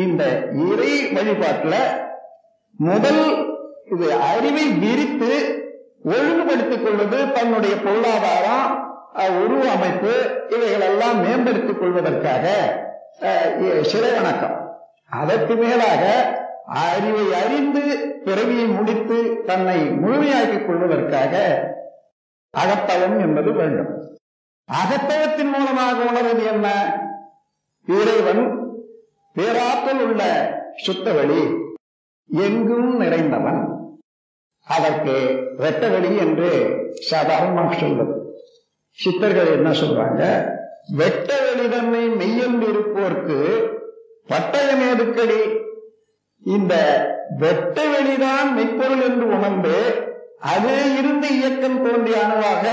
இந்த இறை வழிபாட்டுல முதல் இது அறிவை விரித்து ஒழுங்குபடுத்திக் கொள்வது தன்னுடைய பொருளாதாரம் உருவ அமைப்பு இவைகளெல்லாம் மேம்படுத்திக் கொள்வதற்காக அஹ், சிறை வணக்கம். அதற்கு மேலாக அறிவை அறிந்து பிறவியை முடித்து தன்னை முழுமையாக்கிக் கொள்வதற்காக அகத்தவம் என்பது வேண்டும். அகத்தவத்தின் மூலமாக உணர்வது என்ன? இறைவன் பேராற்றல் உள்ள சுத்தவெளி எங்கும் நிறைந்தவன். அதற்கு வெட்டவெளி என்று சாதாரணமாக சொல்வது சித்தர்கள் என்ன சொல்றாங்க? வெட்ட வெளிதன்மை மெய்யென்று இருப்போர்க்கு பட்டயம் எதுக்கடி இந்த வெட்ட வெளிதான் மெய்ப்பொருள் என்று உணர்ந்து அது இருந்து இயக்கம் தோன்றிய அணுவாக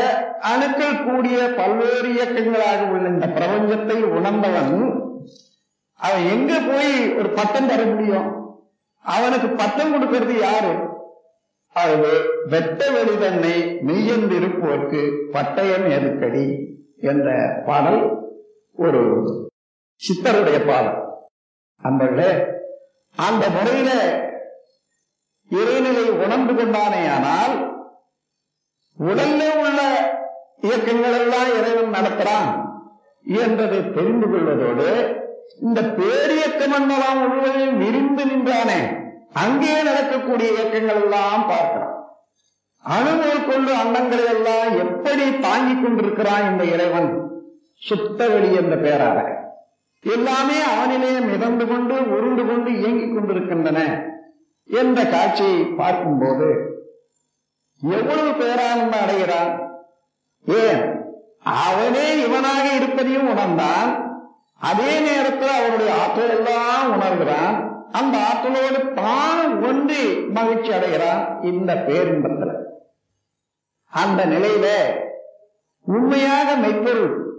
அணுக்கள் கூடிய பல்வேறு இயக்கங்களாக உள்ள இந்த பிரபஞ்சத்தை உணர்ந்தவன் அவன் எங்க போய் ஒரு பட்டம் தர முடியும்? அவனுக்கு பட்டம் கொடுக்கறது யாரு? அது வெட்ட வெளிதன்னை மெய்யந்திருப்போர்க்கு பட்டயம் நெருக்கடி என்ற பாடல் ஒரு சித்தருடைய பாடல். அன்பர்களே அந்த முறையில இறைநிலை உணர்ந்து கொண்டானே ஆனால் உடல்ல உள்ள இயக்கங்கள் எல்லாம் இறைவன் நடத்துறான் என்றதை தெரிந்து கொள்வதோடு இந்த பேரியக்கம் என்பதாம் முழுவதும் விரிந்து நின்றானே அங்கே நடக்கக்கூடிய இயக்கங்கள் எல்லாம் பார்க்கிறான் அணுவோல் கொண்டு அண்டங்களை எல்லாம் எப்படி தாங்கிக் கொண்டிருக்கிறான் இந்த இறைவன்? சுத்த வெளி என்ற பெயராக. எல்லாமே அவனிலே மிதந்து கொண்டு உருண்டு கொண்டு இயங்கிக் கொண்டிருக்கின்றன என்ற காட்சியை பார்க்கும்போது எவ்வளவு பேரானந்தம் அடைகிறான்? ஏன் அவனே இவனாக இருப்பதையும் உணர்ந்தான். அதே நேரத்தில் அவருடைய ஆற்றல் எல்லாம் உணர்கிறான். அந்த ஆற்றலோடு தான் ஒன்றி மகிழ்ச்சி அடைகிறான் இந்த பேரின்பத்தில். அந்த நிலையில உண்மையாக மெய்ப்பொருள்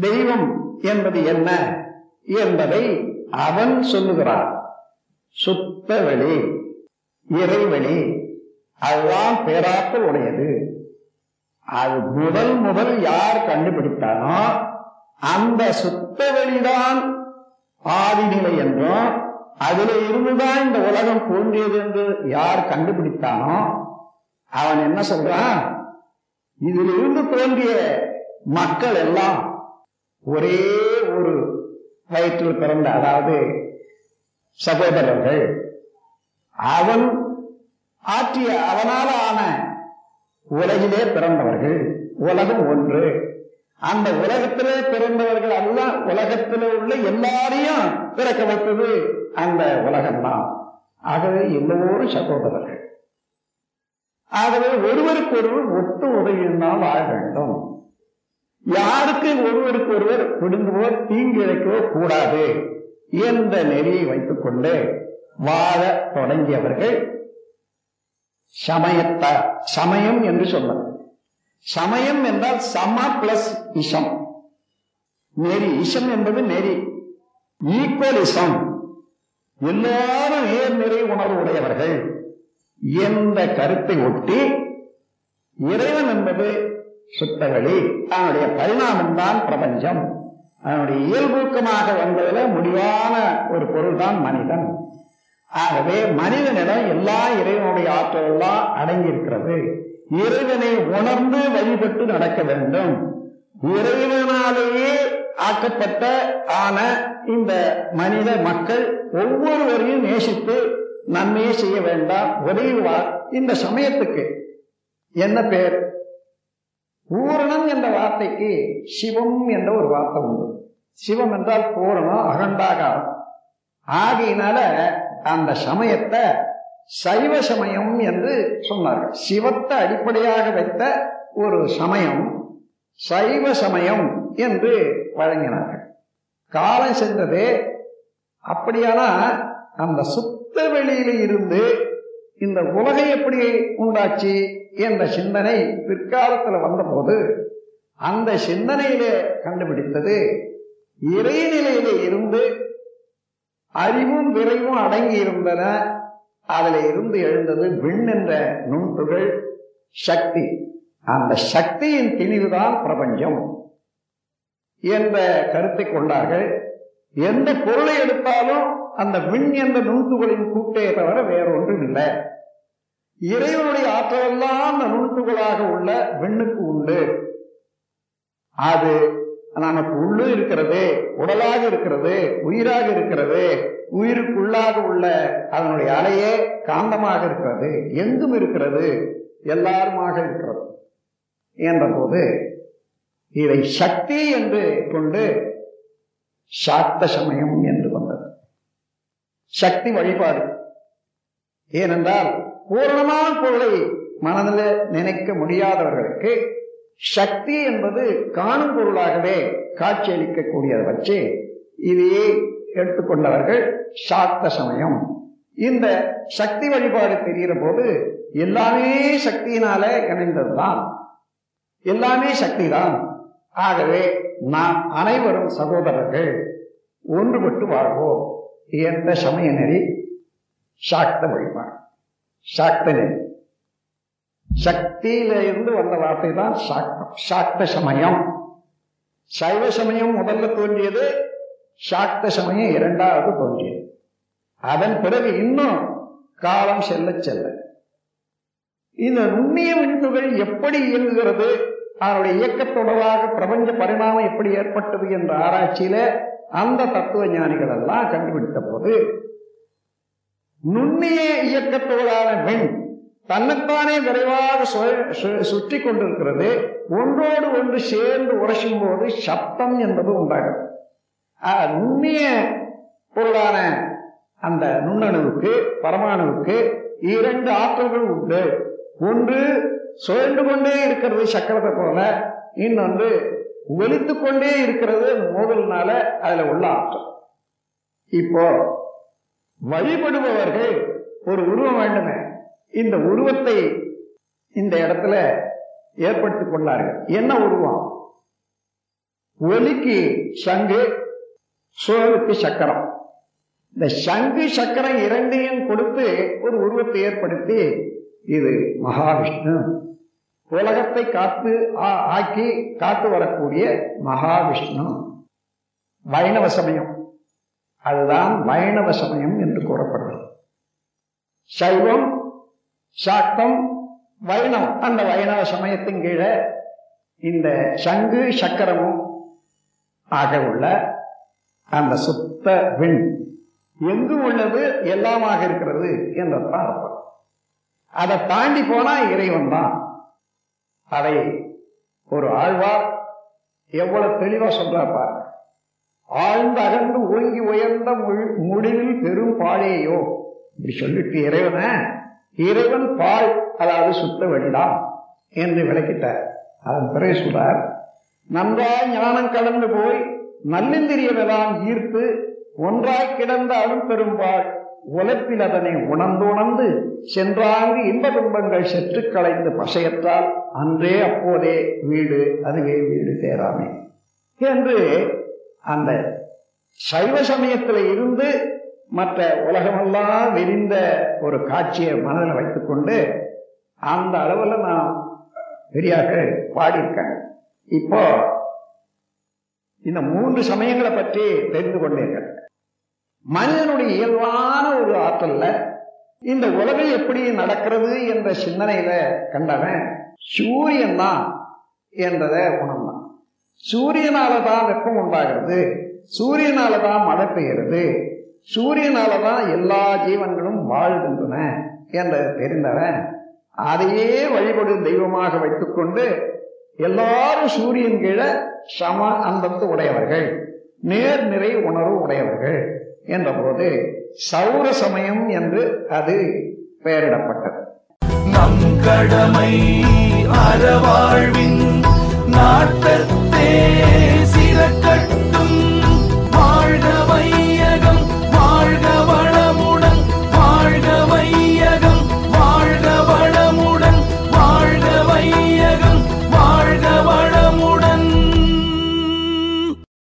தெய்வம் என்பது என்ன என்பதை அவன் சொல்லுகிறான். சுத்த வெளி இறைவெளி அதுதான் பேராற்றல் உடையது. அது முதல் முதல் யார் கண்டுபிடித்தானோ அந்த சுத்த வெளிதான் ஆதிநிலை என்றும் அதுல இருந்துதான் இந்த உலகம் தோன்றியது என்று யார் கண்டுபிடித்தானோ அவன் என்ன சொல்றான்? இதில் இருந்து தோன்றிய மக்கள் எல்லாம் ஒரே ஒரு வயிற்றில் பிறந்த அதாவது சகோதரர்கள். அவன் ஆற்றிய அவனால ஆன உலகிலே பிறந்தவர்கள். உலகம் ஒன்று. அந்த உலகத்திலே பிறந்தவர்கள் அல்ல உலகத்திலே உள்ள எல்லாரையும் பிறக்க வைத்தது அந்த உலகம்தான். ஆகவே எல்லோரும் சகோதரர்கள். ஆகவே ஒருவருக்கு ஒருவர் ஒத்து உதவியினால் வாழ வேண்டும். யாருக்கு ஒருவருக்கு ஒருவர் விடுங்கவோ தீங்கு இழைக்கவோ கூடாது என்ற நெறியை வைத்துக் கொண்டு வாழ தொடங்கியவர்கள் சமயத்த சமயம் என்று சொன்னது சமயம் என்றால் சமா பிளஸ் இஷம். நெறி இஷம் என்பது நெறி ஈக்குவலிசம் எல்லாரும் நேர் நிறை உணர்வு உடையவர்கள். என்ற கருத்தை ஒட்டி இறைவன் என்பது சுத்தவெளி அவனுடைய பரிணாமம் தான் பிரபஞ்சம். அவனுடைய இயல்பூக்கமாக வந்ததுல முடிவான ஒரு பொருள் தான் மனிதன். ஆகவே மனிதனிடம் எல்லா இறைவனுடைய ஆற்றல் எல்லாம் இறைவனை உணர்ந்து வழிபட்டு நடக்க வேண்டும். இறைவனாலேயே ஆக்கப்பட்ட ஆன இந்த மனித மக்கள் ஒவ்வொருவரையும் நேசித்து நன்மையை செய்ய வேண்டாம். உதவுவார் இந்த சமயத்துக்கு. என்ன பேர்? பூரணம் என்ற வார்த்தைக்கு சிவம் என்ற ஒரு வார்த்தை உண்டு. சிவம் என்றால் பூரணம் அகண்டாகாரம். ஆகையினால அந்த சமயத்தை சைவ சமயம் என்று சொன்னார்கள். சிவத்தை அடிப்படையாக வைத்த ஒரு சமயம் சைவ சமயம் என்று வழங்கினார்கள். காலம் சென்றது அப்படியானா அந்த சுத்த வெளியில இருந்து இந்த உலகை எப்படி உண்டாச்சு என்ற சிந்தனை பிற்காலத்தில் வந்தபோது அந்த சிந்தனையிலே கண்டுபிடித்தது இறைநிலையிலே இருந்து அறிவும் விரைவும் அடங்கி இருந்தன அதில் இருந்து எழுந்தது விண் என்ற நுண்துகள் சக்தி. அந்த சக்தியின் திணிவுதான் பிரபஞ்சம் என்ற கருத்தை கொண்டார்கள். எந்த பொருளை எடுத்தாலும் அந்த விண் என்ற நுண்துகளின் கூட்டே தவிர வேறொன்றும் இல்லை. இறைவனுடைய ஆற்றலெல்லாம் அந்த நுண்துகளாக உள்ள விண்ணுக்கு உண்டு. அது ஆனால் உள்ளும் இருக்கிறது உடலாக இருக்கிறது உயிராக இருக்கிறது உயிருக்குள்ளாக உள்ள அதனுடைய அலையே காந்தமாக இருக்கிறது எங்கும் இருக்கிறது எல்லாருமாக இருக்கிறது என்ற போது இதை சக்தி என்று கொண்டு சாக்த சமயம் என்று வந்தது. சக்தி வழிபாடு. ஏனென்றால் பூரணமான பொருளை மனதில் நினைக்க முடியாதவர்களுக்கு சக்தி என்பது காணும் பொருளாகவே காட்சியளிக்கக்கூடியதை வச்சு இதையே எடுத்துக்கொண்டவர்கள் சாத்த சமயம். இந்த சக்தி வழிபாடு தெரிகிற போது எல்லாமே சக்தியினால இணைந்ததுதான். எல்லாமே சக்தி தான் ஆகவே நாம் அனைவரும் சகோதரர்கள் ஒன்றுபட்டு வாழ்வோம். என்ற சமய நெறி சாக்த வழிபாடு. சாக்த நெறி. சக்தியில இருந்து வந்த வார்த்தை தான் சாக்தம் சாக்த சமயம். சைவ சமயம் முதல்ல தோன்றியது சாக்த சமயம் இரண்டாவது தோன்றியது. அதன் பிறகு இன்னும் காலம் செல்ல செல்ல. இந்த நுண்ணிய விண்துகள் எப்படி இயங்குகிறது அதனுடைய இயக்கத்தொடராக பிரபஞ்ச பரிணாமம் எப்படி ஏற்பட்டது என்ற ஆராய்ச்சியில அந்த தத்துவ ஞானிகள் எல்லாம் கண்டுபிடித்த போது நுண்ணிய இயக்கத்தோடான விண் தன்னைத்தானே விரைவாக சுற்றி கொண்டிருக்கிறது. ஒன்றோடு ஒன்று சேர்ந்து உரைக்கும் போது சப்தம் என்பது உண்டாகும் நுண்ணிய பொருளான அந்த நுண்ணணுவுக்கு பரமாணுவுக்கு இரண்டு ஆற்றல்கள் உண்டு. ஒன்று சுழண்டு கொண்டே இருக்கிறது சக்கரத்தை போல இன்னொன்று ஒலித்து கொண்டே இருக்கிறது மோதல்னால அதுல உள்ள ஆற்றல். இப்போ வழிபடுபவர்கள் ஒரு உருவம் வேண்டுமே. இந்த உருவத்தை இந்த இடத்துல ஏற்படுத்திக் கொண்டார்கள். என்ன உருவம்? ஒலிக்கு சங்கு சுழலுக்கு சக்கரம். இந்த சங்கு சக்கரம் இரண்டையும் கொடுத்து ஒரு உருவத்தை ஏற்படுத்தி இது மகாவிஷ்ணு. உலகத்தை காத்து ஆக்கி காத்து வரக்கூடிய மகாவிஷ்ணு. வைணவ சமயம். அதுதான் வைணவ சமயம் என்று கூறப்படுகிறது. சைவம் சாக்தம் வைணவம். அந்த வைணவ சமயத்தின் கீழே இந்த சங்கு சக்கரமும் ஆக உள்ள அந்த சுத்த விண். எங்கு உள்ளது எல்லாமாக இருக்கிறது என்றதான் அர்த்தம் அதை தாண்டி போனா இறைவன் தான். அதை ஒரு ஆழ்வார் எவ்வளவு தெளிவா சொல்றார் பாருங்க. ஆழ்ந்து அகன்று ஓங்கி உயர்ந்த முடிவில் பெரும் பாழையோ. இப்படி சொல்லிட்டு இறைவனை இறைவன் பால் அதாவது சுத்த வேண்டாம் என்று விளக்கிட்டார். அதன் பிறகு சொல்றார் நன்றாய் ஞானம் கலந்து போய் நல்லிந்திரியமெல்லாம் ஈர்த்து ஒன்றாய் கிடந்த அருள் பெரும்பாள் உழைப்பில் அதனை உணர்ந்து உணர்ந்து சென்றாங்கு இன்ப துன்பங்கள் செற்று களைந்து பசையற்றால் அன்றே அப்போதே வீடு அதுவே வீடு தேராமே என்று அந்த சைவ சமயத்தில் இருந்து மற்ற உலகமெல்லாம் விரிந்த ஒரு காட்சியை மனதில் வைத்துக்கொண்டு அந்த அளவில் நான் பெரியார்கள் பாடியிருக்கேன். இப்போ இந்த மூன்று சமயங்களை பற்றி தெரிந்து கொண்டீர்கள். மனிதனுடைய இயல்பான ஒரு ஆற்றல்ல இந்த உலகம் எப்படி நடக்கிறது என்ற சிந்தனையில கண்டவன் சூரியன் தான் என்றதை உணர்ந்தான். சூரியனால தான் வெப்பம் உண்டாகிறது. சூரியனால தான் மழை பெய்கிறது. சூரியனால தான் எல்லா ஜீவன்களும் வாழ்கின்றன என்று தெரிந்தவன் அதையே வழிபடும் தெய்வமாக வைத்துக்கொண்டு எல்லாரும் சூரியன் கீழே சம அந்தத்து உடையவர்கள் நேர் நிறை உணர்வு உடையவர்கள் என்ற போது சௌர சமயம் என்று அது பெயரிடப்பட்டது. நம் கடமை அறவாழ்வின்